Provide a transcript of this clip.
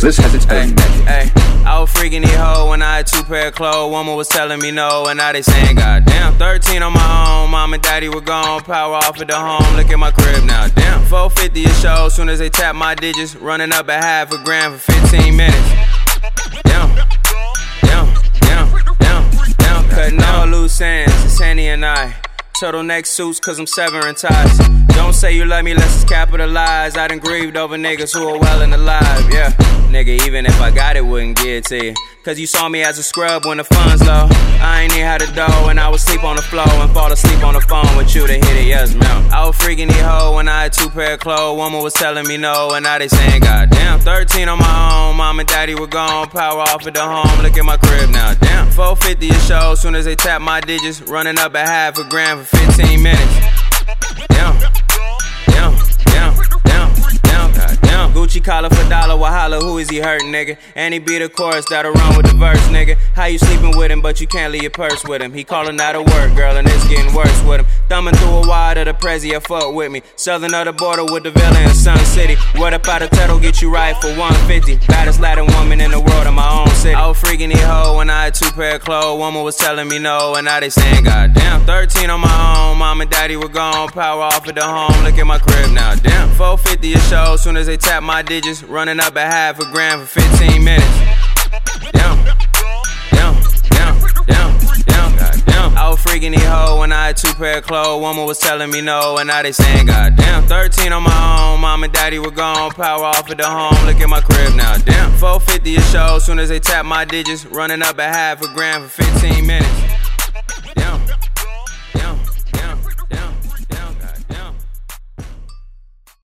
this has its own magic. I was freaking these hoes when I had two pair of clothes. Woman was telling me no, and now they saying goddamn. 13 on my own, mom and daddy were gone. Power off at the home, look at my crib now. Damn, 450 a show. Soon as they tap my digits, running up a half a grand for 15 minutes. Damn, damn, damn, damn, damn. Cutting all loose ends. It's Henny and I. Turtleneck suits, cause I'm severing ties. Don't say you love me, let's capitalize. I done grieved over niggas who are well and alive, yeah. Nigga, even if I got it, wouldn't give it to you. Cause you saw me as a scrub when the funds low. I ain't even had a dough, and I would sleep on the floor and fall asleep on the phone with you to hit it, yes, mouth. I was freaking these hoe when I had two pair of clothes. Woman was telling me no, and now they saying goddamn. 13 on my own, mom and daddy were gone. Power off at the home, look at my crib now, damn. 450 a show, soon as they tap my digits, running up a half a grand for 15 minutes. Gucci collar for dollar, Wahala, who is he hurting, nigga? And he beat a chorus that'll run with the verse, nigga. How you sleeping with him, but you can't leave your purse with him? He calling out of work, girl, and it's getting worse with him. Thumbing through a wide of the Prezi, fuck with me. Southern of the border with the Villa in Sun City. What up out of Tuttle, get you right for 150. Baddest Latin woman in the world in my own city. I was freaking these hoe when I had two pair of clothes. Woman was telling me no, and now they saying goddamn. 13 on my own, mom and daddy were gone. Power off at the home, look at my crib now, damn. 450 a show, soon as they tap my digits, running up a half a gram for 15 minutes. Damn, damn, damn, damn, damn. I was freaking these hoe when I had two pair of clothes. Woman was telling me no, and now they saying goddamn. 13 on my own, mom and daddy were gone. Power off at the home, look at my crib now, damn. 450 a show, soon as they tap my digits, running up a half a gram for 15 minutes.